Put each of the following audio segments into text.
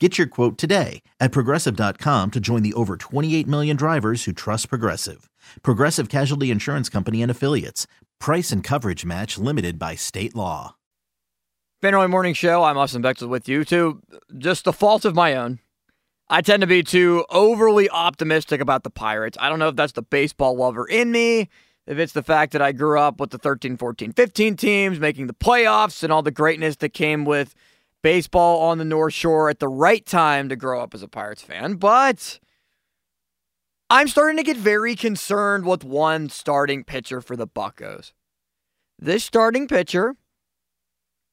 Get your quote today at progressive.com to join the over 28 million drivers who trust Progressive. Progressive Casualty Insurance Company and Affiliates. Price and coverage match limited by state law. Fanroy Morning Show. I'm Austin Bechtold with you. To just the fault of my own, I tend to be too overly optimistic about the Pirates. I don't know if that's the baseball lover in me, if it's the fact that I grew up with the 13, 14, 15 teams making the playoffs and all the greatness that came with – baseball on the North Shore at the right time to grow up as a Pirates fan, but I'm starting to get very concerned with one starting pitcher for the Buckos. This starting pitcher,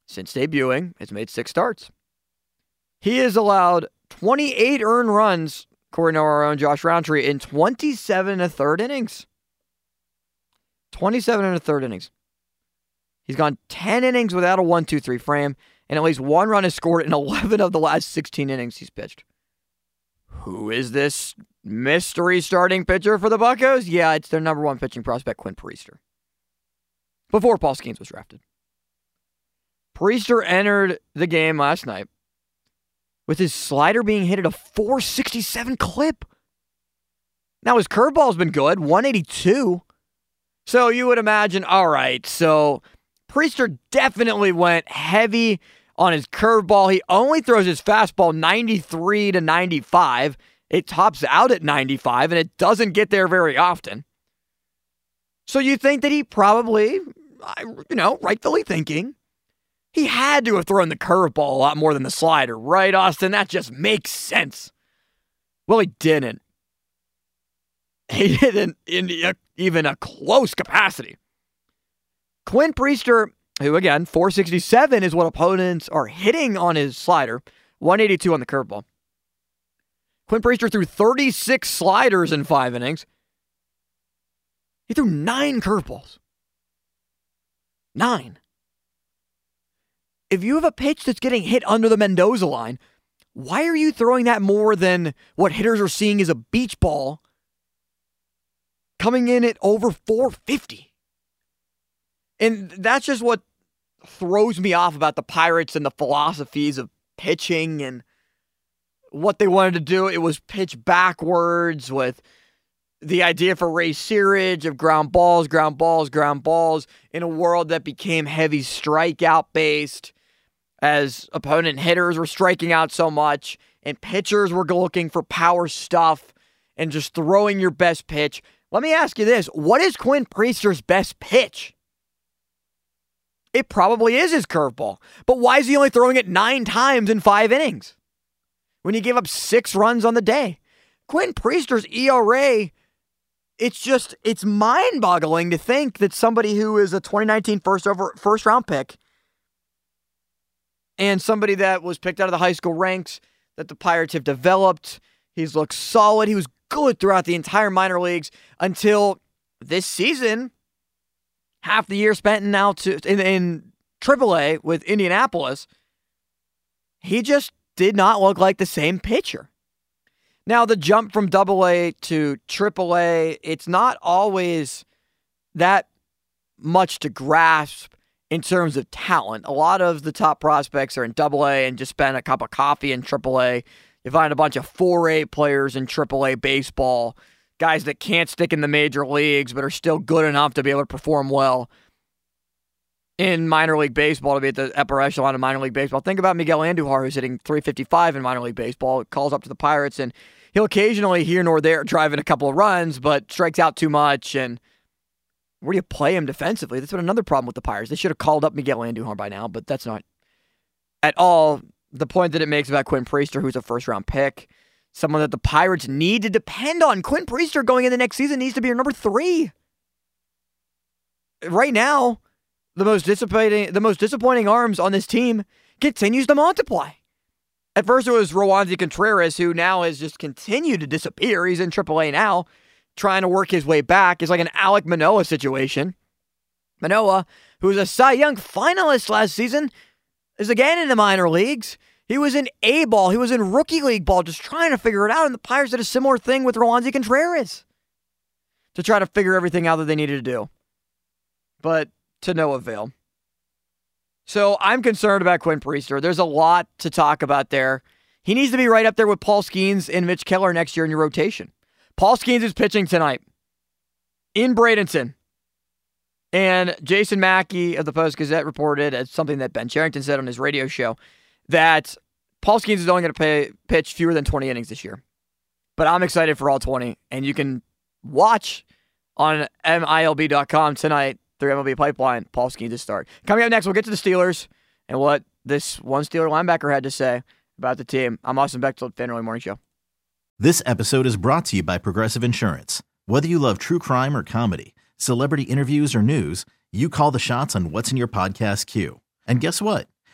since debuting, has made six starts. He has allowed 28 earned runs, according to our own Josh Roundtree, in 27 and a third innings. 27 and a third innings. He's gone 10 innings without a 1 2 3 frame and at least one run is scored in 11 of the last 16 innings he's pitched. Who is this mystery starting pitcher for the Buckos? Yeah, it's their number one pitching prospect, Quinn Priester. Before Paul Skenes was drafted. Priester entered the game last night with his slider being hit at a 467 clip. Now his curveball's been good, 182. So you would imagine, all right, so Priester definitely went heavy on his curveball. He only throws his fastball 93 to 95. It tops out at 95 and it doesn't get there very often. So you think that he probably, you know, rightfully thinking, he had to have thrown the curveball a lot more than the slider, right, Austin? That just makes sense. Well, he didn't. He didn't in even a close capacity. Quinn Priester who again, 467 is what opponents are hitting on his slider, 182 on the curveball. Quinn Priester threw 36 sliders in five innings. He threw nine curveballs. Nine. If you have a pitch that's getting hit under the Mendoza line, why are you throwing that more than what hitters are seeing as a beach ball coming in at over 450? And that's just what throws me off about the Pirates and the philosophies of pitching and what they wanted to do. It was pitch backwards with the idea for Ray Searage of ground balls, ground balls, ground balls in a world that became heavy strikeout based as opponent hitters were striking out so much and pitchers were looking for power stuff and just throwing your best pitch. Let me ask you this what is Quinn Priester's best pitch? It probably is his curveball. But why is he only throwing it nine times in five innings when he gave up six runs on the day? Quinn Priester's ERA, it's just, it's mind boggling to think that somebody who is a 2019 first, over, first round pick and somebody that was picked out of the high school ranks that the Pirates have developed, he's looked solid. He was good throughout the entire minor leagues until this season half the year spent now to in, in AAA with Indianapolis, he just did not look like the same pitcher. Now the jump from AA to AAA, it's not always that much to grasp in terms of talent. A lot of the top prospects are in AA and just spend a cup of coffee in AAA. You find a bunch of 4A players in AAA baseball guys that can't stick in the major leagues but are still good enough to be able to perform well in minor league baseball to be at the upper echelon of minor league baseball. Think about Miguel Andujar, who's hitting 355 in minor league baseball, calls up to the Pirates, and he'll occasionally here nor there driving a couple of runs, but strikes out too much. And where do you play him defensively? That's been another problem with the Pirates. They should have called up Miguel Andujar by now, but that's not at all the point that it makes about Quinn Priester, who's a first round pick, someone that the Pirates need to depend on. Quinn Priester going in the next season needs to be your number three. Right now, the most disappointing the most disappointing arms on this team continues to multiply. At first it was Roansy Contreras, who now has just continued to disappear. He's in AAA now, trying to work his way back. It's like an Alek Manoah situation. Manoah, who was a Cy Young finalist last season, is again in the minor leagues. He was in A ball. He was in rookie league ball, just trying to figure it out. And the Pirates did a similar thing with Roansy Contreras to try to figure everything out that they needed to do. But to no avail. So I'm concerned about Quinn Priester. There's a lot to talk about there. He needs to be right up there with Paul Skenes and Mitch Keller next year in your rotation. Paul Skenes is pitching tonight in Bradenton. And Jason Mackey of the Post Gazette reported as something that Ben Cherington said on his radio show that Paul Skenes is only going to pitch fewer than 20 innings this year. But I'm excited for all 20, and you can watch on MILB.com tonight through MLB Pipeline, Paul Skenes to start. Coming up next, we'll get to the Steelers and what this one Steeler linebacker had to say about the team. I'm Austin Bechtold, Fan Morning Show. This episode is brought to you by Progressive Insurance. Whether you love true crime or comedy, celebrity interviews or news, you call the shots on what's in your podcast queue. And guess what?